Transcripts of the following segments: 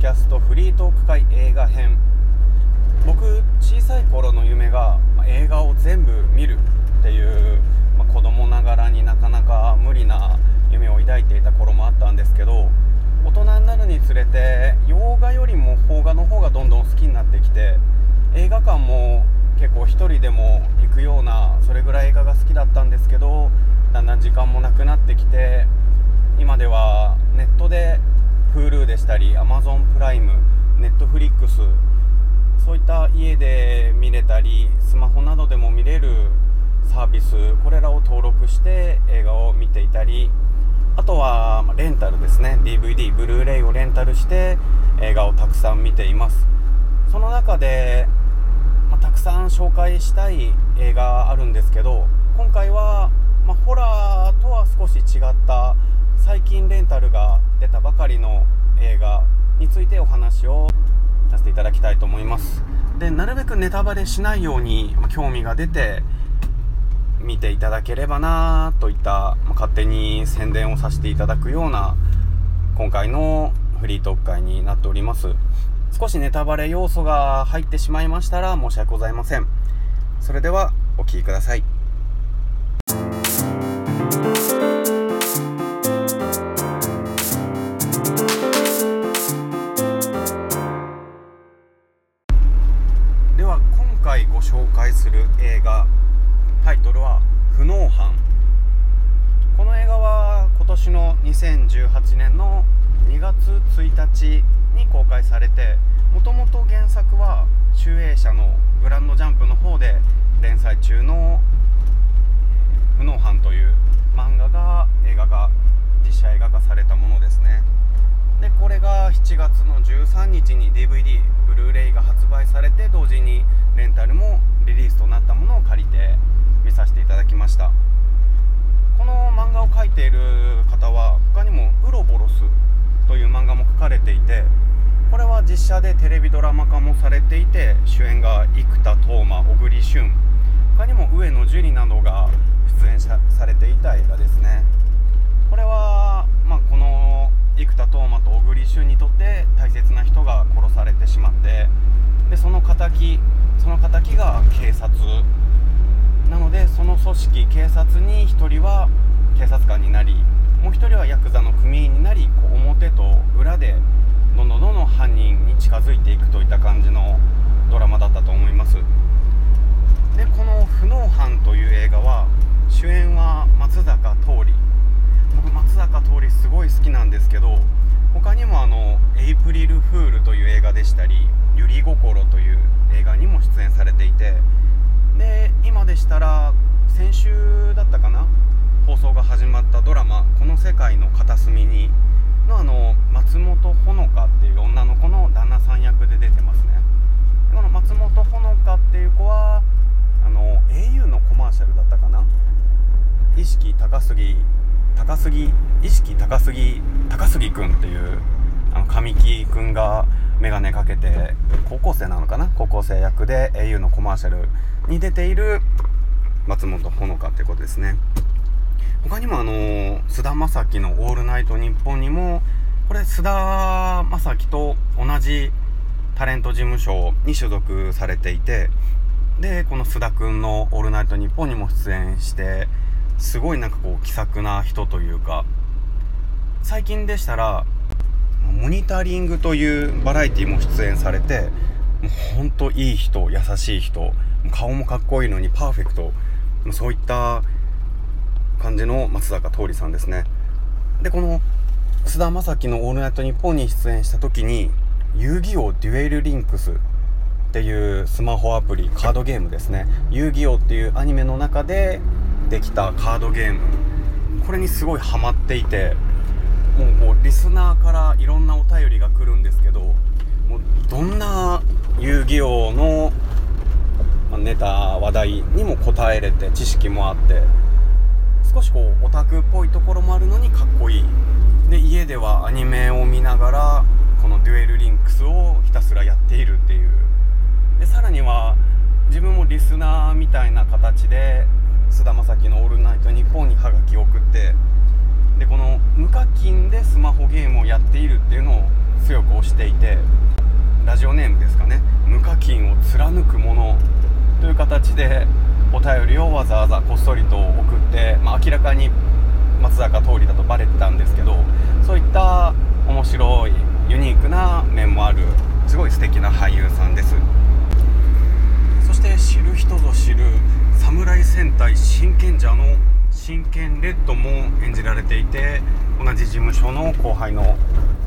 キャストフリートーク会映画編。僕小さい頃の夢が、まあ、映画を全部見るっていう、まあ、子供ながらになかなか無理な夢を抱いていた頃もあったんですけど大人になるにつれて洋画よりも邦画の方がどんどん好きになってきて映画館も結構1人でも行くようなそれぐらい映画が好きだったんですけどだんだん時間もなくなってきて今ではネットで Hulu でしたり Amazon プライム Netflix そういった家で見れたりスマホなどでも見れるサービスこれらを登録して映画を見ていたりあとはレンタルですね。DVD ブルーレイをレンタルして映画をたくさん見ています。その中でまあ、たくさん紹介したい映画あるんですけど今回は、まあ、ホラーとは少し違った最近レンタルが出たばかりの映画についてお話をさせていただきたいと思います。でなるべくネタバレしないように、興味が出て見ていただければなといった、ま勝手に宣伝をさせていただくような今回のフリートーク会になっております。少しネタバレ要素が入ってしまいましたら申し訳ございません。それではお聴きください。DVD ブルーレイが発売されて同時にレンタルもリリースとなったものを借りて見させていただきました。この漫画を描いている方は他にも「ウロボロス」という漫画も書かれていてこれは実写でテレビドラマ化もされていて主演が生田斗真小栗旬。他にも上野樹里などが出演されていた映画ですね。これは、まあ、この生田斗真と小栗旬にとって大切な人が殺されてしまってでその敵その敵が警察なのでその組織警察に1人は警察官になりもう1人はヤクザの組員になりこう表と裏でどんどんどんどん犯人に近づいていくといった感じのドラマだったと思います。でこの「不能犯」という映画は主演は松坂桃坂桃李すごい好きなんですけど他にもあの「エイプリルフール」という映画でしたり「ゆり心」という映画にも出演されていてで今でしたら先週だったかな放送が始まったドラマ「この世界の片隅に」のあの松本穂香っていう女の子の旦那さん役で出てますね。この松本穂香っていう子はあの au のコマーシャルだったかな意識高杉高杉意識高杉高杉くんっていうあの神木くんが眼鏡かけて高校生なのかな？高校生役で au のコマーシャルに出ている松本穂香ってことですね。他にもあの菅田将暉の「オールナイトニッポン」にもこれ菅田将暉と同じタレント事務所に所属されていてでこの須田くんの「オールナイトニッポン」にも出演してすごいなんかこう気さくな人というか最近でしたらモニタリングというバラエティも出演されてもうほんといい人優しい人顔もかっこいいのにパーフェクトそういった感じの松坂桃李さんですね。でこの菅田将暉の「オールナイトニッポン」に出演した時に「遊戯王デュエルリンクス」っていうスマホアプリカードゲームですね「遊戯王」っていうアニメの中でできたカードゲーム。これにすごいハマっていてもうこうリスナーからいろんなお便りが来るんですけどもうどんな遊戯王のネタ話題にも答えれて知識もあって少しこうオタクっぽいところもあるのにかっこいい。で家ではアニメを見ながらこのデュエルリンクスをひたすらやっているっていう。でさらには自分もリスナーみたいな形で菅田将暉の「オールナイトニッポン」にハガキを送ってでこの無課金でスマホゲームをやっているっていうのを強く推していてラジオネームですかね。無課金を貫くものという形でお便りをわざわざこっそりと送って、まあ、明らかに松坂桃李だとバレてたんですけどそういった面白いユニークな面もあるすごい素敵な俳優さんです。そして知る人ぞ知る侍戦隊真剣者の真剣レッドも演じられていて同じ事務所の後輩の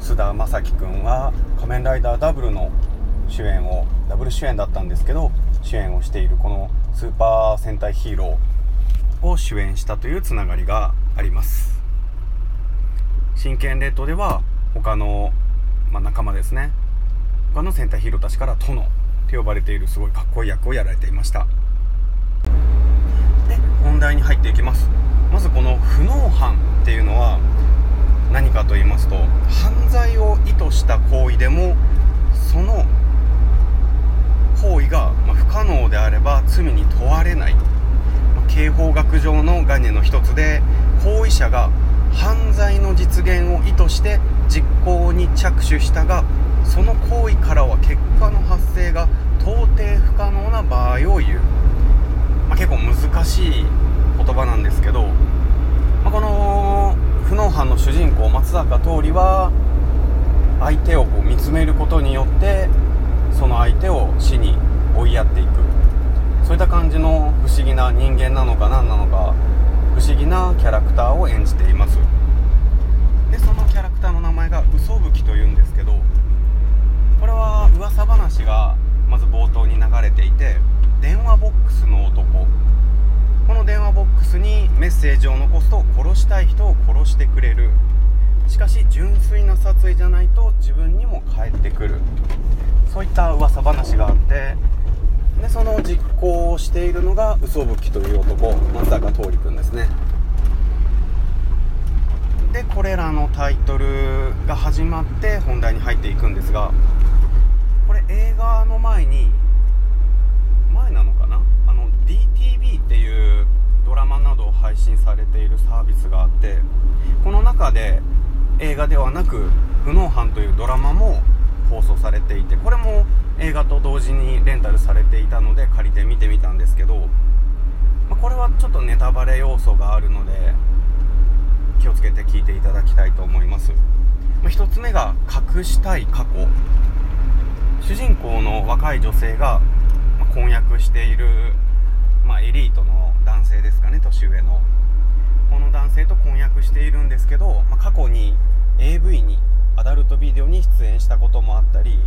須田将暉君は「仮面ライダーダブル」の主演をダブル主演だったんですけど主演をしているこのスーパー戦隊ヒーローを主演したというつながりがあります真剣レッドでは他の、まあ、仲間ですね他の戦隊ヒーローたちから殿って呼ばれているすごいかっこいい役をやられていました題に入っていきます。まずこの不能犯っていうのは何かと言いますと犯罪を意図した行為でもその行為が不可能であれば罪に問われない。刑法学上の概念の一つで行為者が犯罪の実現を意図して実行に着手したがその行為からは結果の発生が到底不可能な場合を言う、まあ、結構難しい言葉なんですけど、まあ、この不能犯の主人公松坂桃李は相手をこう見つめることによってその相手を死に追いやっていく。そういった感じの不思議な人間なのか何なのか不思議なキャラクターを演じています。でそのキャラクターの名前が嘘吹きというんですけどこれは噂話がまず冒頭に流れていて電話ボックスの男この電話ボックスにメッセージを残すと殺したい人を殺してくれる。しかし純粋な殺意じゃないと自分にも返ってくる。そういった噂話があってでその実行をしているのが嘘吹きという男松坂桃李君ですね。でこれらのタイトルが始まって本題に入っていくんですがこれ映画の前に前なのかな？あの DTV っていうドラマなどを配信されているサービスがあってこの中で映画ではなく「不能犯」というドラマも放送されていてこれも映画と同時にレンタルされていたので借りて見てみたんですけど、まあ、これはちょっとネタバレ要素があるので気をつけて聞いていただきたいと思います、まあ、1つ目が隠したい過去。主人公の若い女性が婚約している、まあ、エリートの男性ですかね年上の。この男性と婚約しているんですけど、まあ、過去に AV にアダルトビデオに出演したこともあったり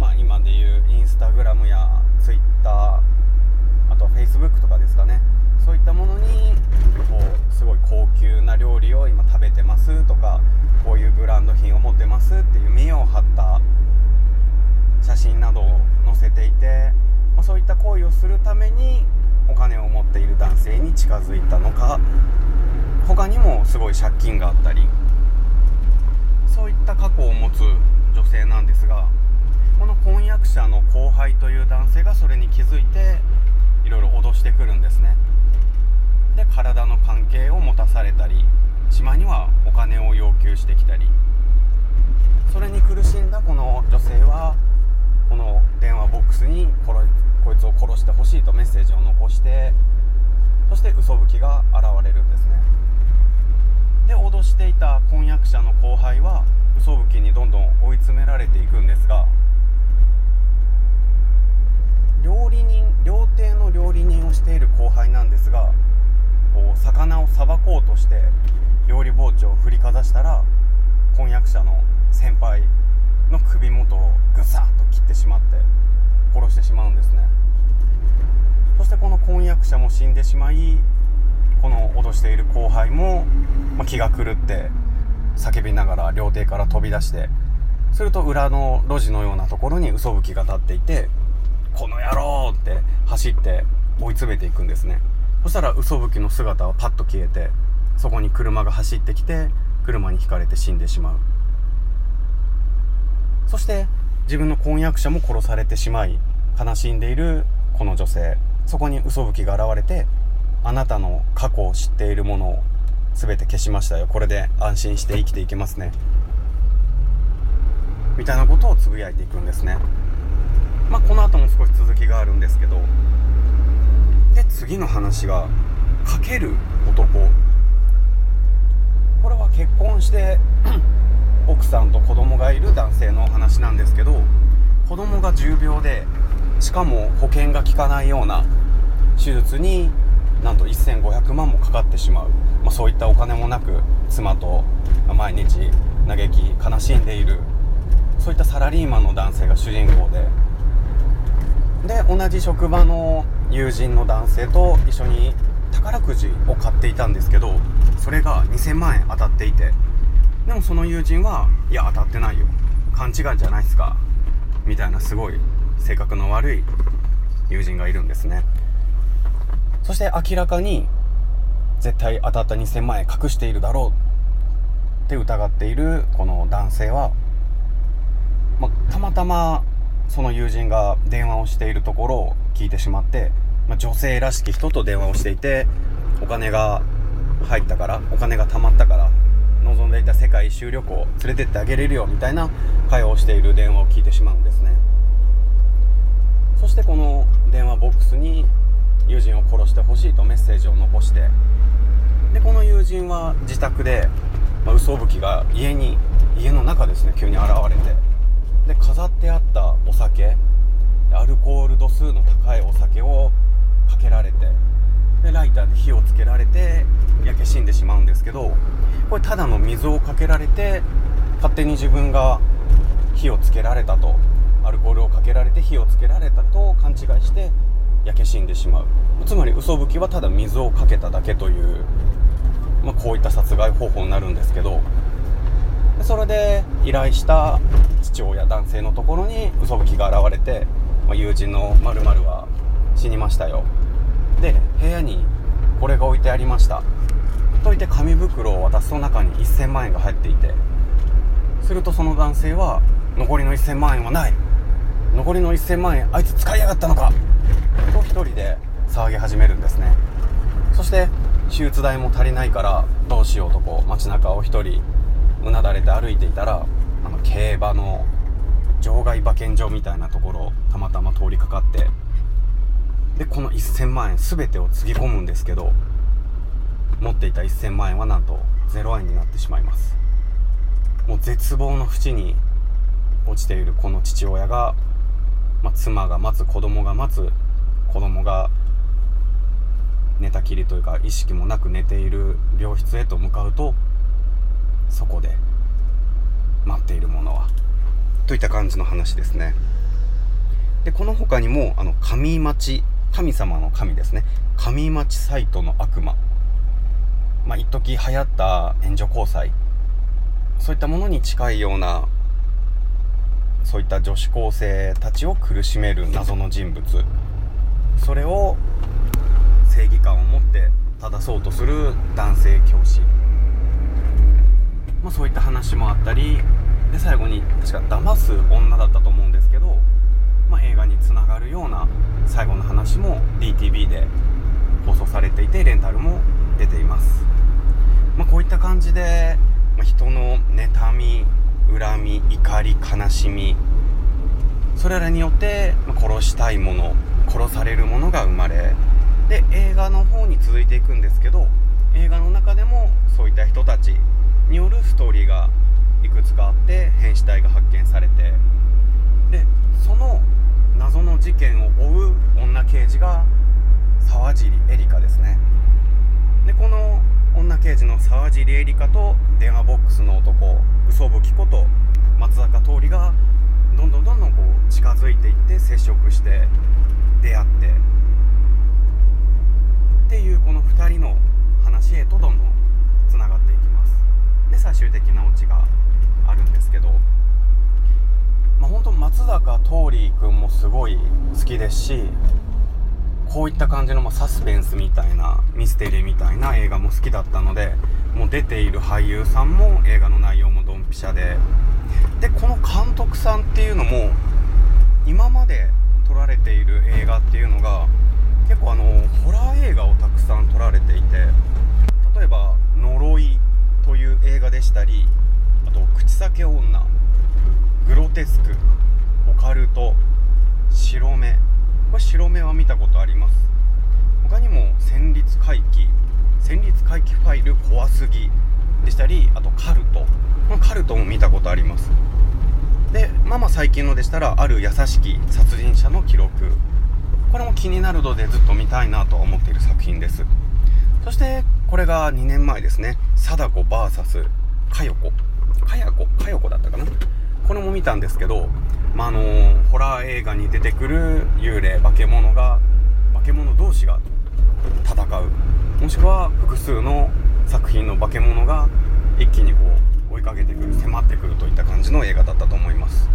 まあ、今でいうインスタグラムやツイッターあとはフェイスブックとかですかね。そういったものにこうすごい高級な料理を今食べてますとかこういうブランド品を持ってますっていう見栄を張った写真などを載せていて、まあ、そういった行為をするためにお金を持っている男性に近づいたのか他にもすごい借金があったりそういった過去を持つ女性なんですがこの婚約者の後輩という男性がそれに気づいていろいろ脅してくるんですね。で体の関係を持たされたりしまいにはお金を要求してきたりそれに苦しんだこの女性はこの電話ボックスに転こいつを殺してほしいとメッセージを残してそして嘘吹きが現れるんですね。で脅していた婚約者の後輩は嘘吹きにどんどん追い詰められていくんですが料理人料亭の料理人をしている後輩なんですがこう魚をさばこうとして料理包丁を振りかざしたら婚約者の先輩の首元をぐさっと切ってしまって殺してしまうんですね。そしてこの婚約者も死んでしまいこの脅している後輩も、まあ、気が狂って叫びながら料亭から飛び出してすると裏の路地のようなところに嘘吹きが立っていてこの野郎って走って追い詰めていくんですね。そしたら嘘吹きの姿はパッと消えてそこに車が走ってきて車にひかれて死んでしまう。そして自分の婚約者も殺されてしまい悲しんでいるこの女性。そこに嘘吹きが現れてあなたの過去を知っているものを全て消しましたよ。これで安心して生きていけますね。みたいなことをつぶやいていくんですね。まあこの後も少し続きがあるんですけど。で次の話がかける男。これは結婚して奥さんと子供がいる男性のお話なんですけど子供が重病でしかも保険が効かないような手術になんと1500万もかかってしまう、まあ、そういったお金もなく妻と毎日嘆き悲しんでいる。そういったサラリーマンの男性が主人公で。で同じ職場の友人の男性と一緒に宝くじを買っていたんですけどそれが2000万円当たっていて。でもその友人はいや当たってないよ。勘違いじゃないっすか。みたいなすごい性格の悪い友人がいるんですね。そして明らかに絶対当たった2000万円隠しているだろうって疑っているこの男性は、まあたまたまその友人が電話をしているところを聞いてしまって、まあ女性らしき人と電話をしていてお金が入ったからお金が貯まったから望んでいた世界一周旅行連れてってあげれるよみたいな会話をしている電話を聞いてしまうんですね。そしてこの電話ボックスに友人を殺してほしいとメッセージを残してでこの友人は自宅で、まあ、嘘吹きが家に家の中ですね急に現れて。で飾ってあったお酒アルコール度数の高いお酒をかけられてでライターで火をつけられて焼け死んでしまうんですけどこれただの水をかけられて勝手に自分が火をつけられたと。アルコールをかけられて火をつけられたと勘違いして焼け死んでしまう。つまり嘘吹きはただ水をかけただけという、まあ、こういった殺害方法になるんですけどそれで依頼した父親男性のところに嘘吹きが現れて、まあ、友人の〇〇は死にましたよ。で部屋にこれが置いてありました。といって紙袋を渡すと中に1000万円が入っていてするとその男性は残りの1000万円はない。残りの1000万円あいつ使いやがったのか。と1人で騒ぎ始めるんですね。そして手術代も足りないからどうしようとこう街中を1人うなだれて歩いていたらあの競馬の場外馬券場みたいなところをたまたま通りかかってでこの1000万円全てをつぎ込むんですけど持っていた1000万円はなんと0円になってしまいます。もう絶望の淵に落ちているこの父親がまあ、妻が待つ子供が待つ子供が寝たきりというか意識もなく寝ている病室へと向かうとそこで待っているものはといった感じの話ですね。でこの他にもあの神町神様の神ですね。神町サイトの悪魔。まあ一時流行った援助交際。そういったものに近いようなそういった女子高生たちを苦しめる謎の人物。それを正義感を持って正そうとする男性教師、まあ、そういった話もあったりで最後に確か騙す女だったと思うんですけど、まあ、映画につながるような最後の話も DTV で放送されていてレンタルも出ています、まあ、こういった感じで、まあ、人の妬み恨み怒り悲しみ。それらによって殺したいもの殺されるものが生まれで映画の方に続いていくんですけど映画の中でもそういった人たちによるストーリーがいくつかあって変死体が発見されてでその謎の事件を追う女刑事が沢尻エリカですね。でこの女刑事の沢尻エリカと電話ボックスの男嘘吹こと松坂桃李がどんどんどんどんこう近づいていって接触して出会ってっていうこの2人の話へとどんどんつながっていきます。で最終的なオチがあるんですけどまあ本当松坂桃李君もすごい好きですしこういった感じの、ま、サスペンスみたいなミステリーみたいな映画も好きだったのでもう出ている俳優さんも映画の内容もドンピシャででこの監督さんっていうのも今まで撮られている映画っていうのが結構あのホラー映画をたくさん撮られていて例えば「呪い」という映画でしたりあと「口裂け女」グロテスクオカルト白目これ白目は見たことあります。他にも戦慄回帰戦慄回帰ファイル怖すぎでしたりあとカルト。カルトも見たことあります。でまあまあ最近のでしたらある優しき殺人者の記録。これも気になるのでずっと見たいなと思っている作品です。そしてこれが2年前ですね。貞子 VS かよこ。かやこかよこだったかな。これも見たんですけど、まあ、あの、ホラー映画に出てくる幽霊化け物が化け物同士が戦う。もしくは複数の作品の化け物が一気にこう追いかけてくる迫ってくるといった感じの映画だったと思います。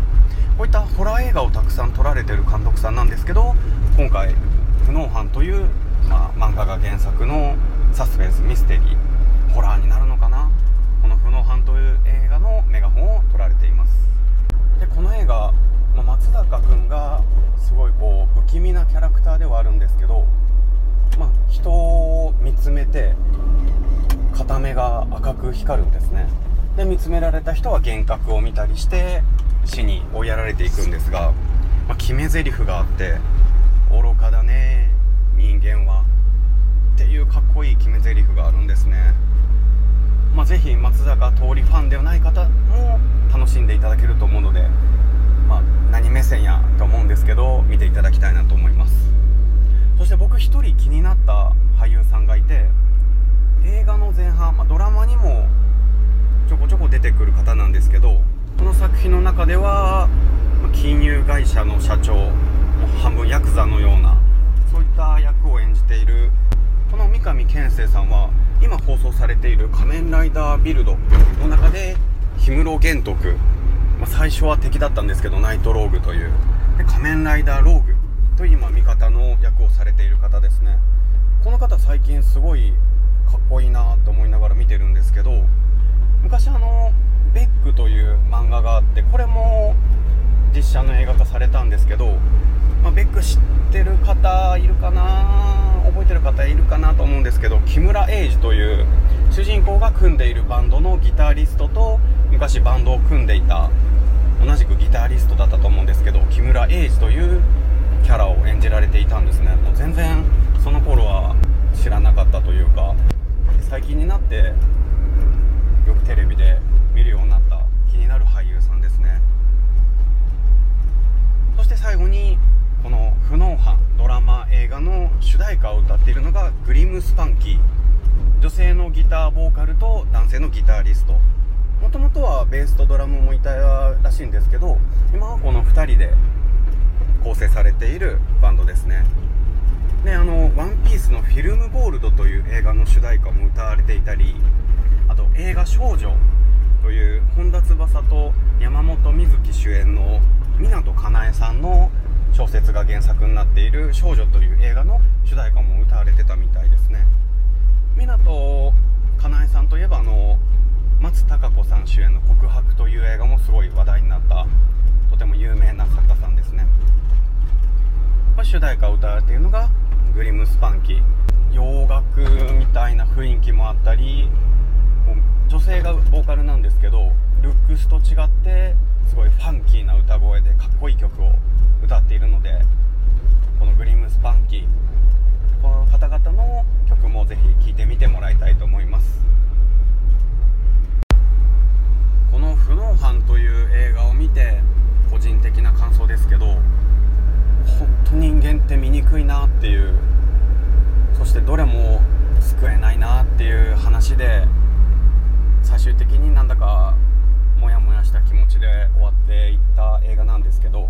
こういったホラー映画をたくさん撮られてる監督さんなんですけど今回「不能犯」という、まあ、漫画が原作のサスペンスミステリーホラーになるのかな？この「不能犯」という映画のメガホンを撮られています。でこの映画、まあ、松坂君がすごいこう不気味なキャラクターではあるんですけどまあ、人を見つめて片目が赤く光るんですね。で見つめられた人は幻覚を見たりして死に追いやられていくんですが、まあ、決め台詞があって「愚かだね人間は」っていうかっこいい決め台詞があるんですね。まあ、ぜひ松坂桃李ファンではない方も楽しんでいただけると思うので、まあ、何目線やと思うんですけど見ていただきたいなと思います。そして僕一人気になった俳優さんがいて映画の前半、まあ、ドラマにもちょこちょこ出てくる方なんですけどこの作品の中ではま金融会社の社長もう半分ヤクザのようなそういった役を演じているこの三上健生さんは今放送されている「仮面ライダービルド」の中で氷室玄徳、まあ、最初は敵だったんですけどナイトローグというで仮面ライダーローグという今味方の役をされている方ですね。この方最近すごいかっこいいなと思いながら見てるんですけど昔あの「ベック」という漫画があってこれも実写の映画化されたんですけど、まあ、ベック知ってる方いるかな覚えてる方いるかなと思うんですけど木村英二という主人公が組んでいるバンドのギタリストと昔バンドを組んでいた同じくギタリストだったと思うんですけど木村英二というキャラを演じられていたんですね。もう全然その頃は知らなかったというか。最近になってよくテレビで見るようになった気になる俳優さんですね。そして最後にこの「不能犯」ドラマ映画の主題歌を歌っているのがグリム・スパンキー。女性のギターボーカルと男性のギタリスト。もともとはベースとドラムもいたらしいんですけど今はこの2人で構成されているバンドですね。であの「ワンピースの「フィルムゴールド」という映画の主題歌も歌われていたりあと映画「少女」という本田翼と山本美月主演の湊かなえさんの小説が原作になっている「少女」という映画の主題歌も歌われてたみたいですね。湊かなえさんといえばあの松たか子さん主演の「告白」という映画もすごい話題になったとても有名な作家さんですね。主題歌を歌われているのがグリムスパンキー。洋楽みたいな雰囲気もあったり女性がボーカルなんですけどルックスと違ってすごいファンキーな歌声でかっこいい曲を歌っているのでこのグリムスパンキー。この方々の曲もぜひ聴いてみてもらいたいと思います。この「不能犯」という映画を見て個人的な感想ですけど本当人間って醜いなっていう。そしてどれも救えないなっていう話で最終的になんだかモヤモヤした気持ちで終わっていった映画なんですけど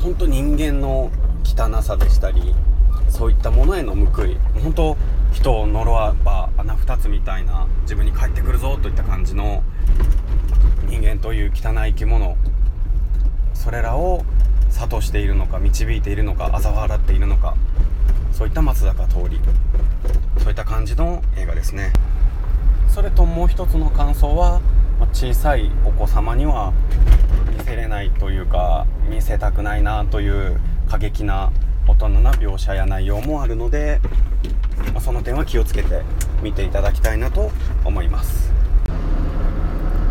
本当人間の汚さでしたりそういったものへの報い本当人を呪わば穴二つみたいな自分に返ってくるぞといった感じの人間という汚い生き物それらを諭しているのか導いているのか嘲笑っているのかそういった松坂桃李。そういった感じの映画ですね。それともう一つの感想は小さいお子様には見せれないというか見せたくないなという過激な大人な描写や内容もあるのでその点は気をつけて見ていただきたいなと思います。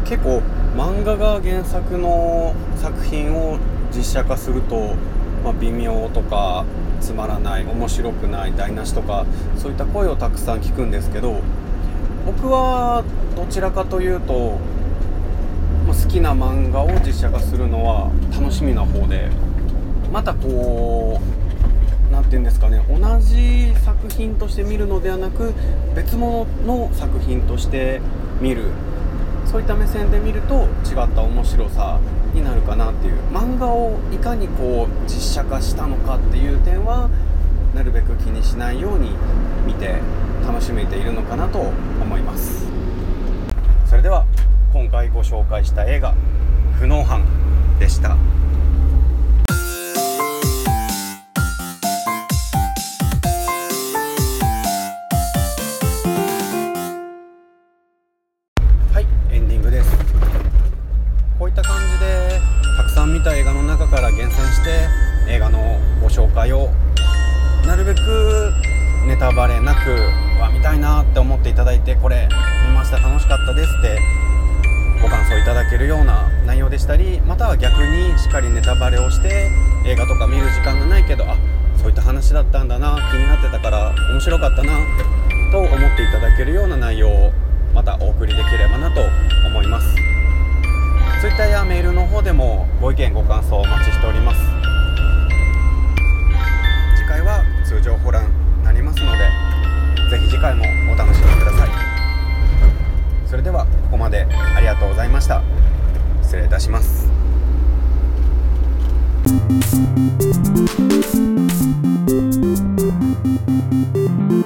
結構漫画が原作の作品を実写化すると、まあ、微妙とかつまらない面白くない台無しとかそういった声をたくさん聞くんですけど僕はどちらかというと、まあ、好きな漫画を実写化するのは楽しみな方でまたこう何て言うんですかね同じ作品として見るのではなく別物の作品として見る。そういった目線で見ると違った面白さになるかなっていう。漫画をいかにこう実写化したのかっていう点はなるべく気にしないように見て楽しめているのかなと思います。それでは今回ご紹介した映画「不能犯」でした。逆にしっかりネタバレをして映画とか見る時間がないけどあそういった話だったんだな気になってたから面白かったなと思っていただけるような内容をまたお送りできればなと思います。Twitter やメールの方でもご意見ご感想お待ちしております。次回は通常ホラーになりますのでぜひ次回もお楽しみください。それではここまでありがとうございました。失礼いたします「Thank you.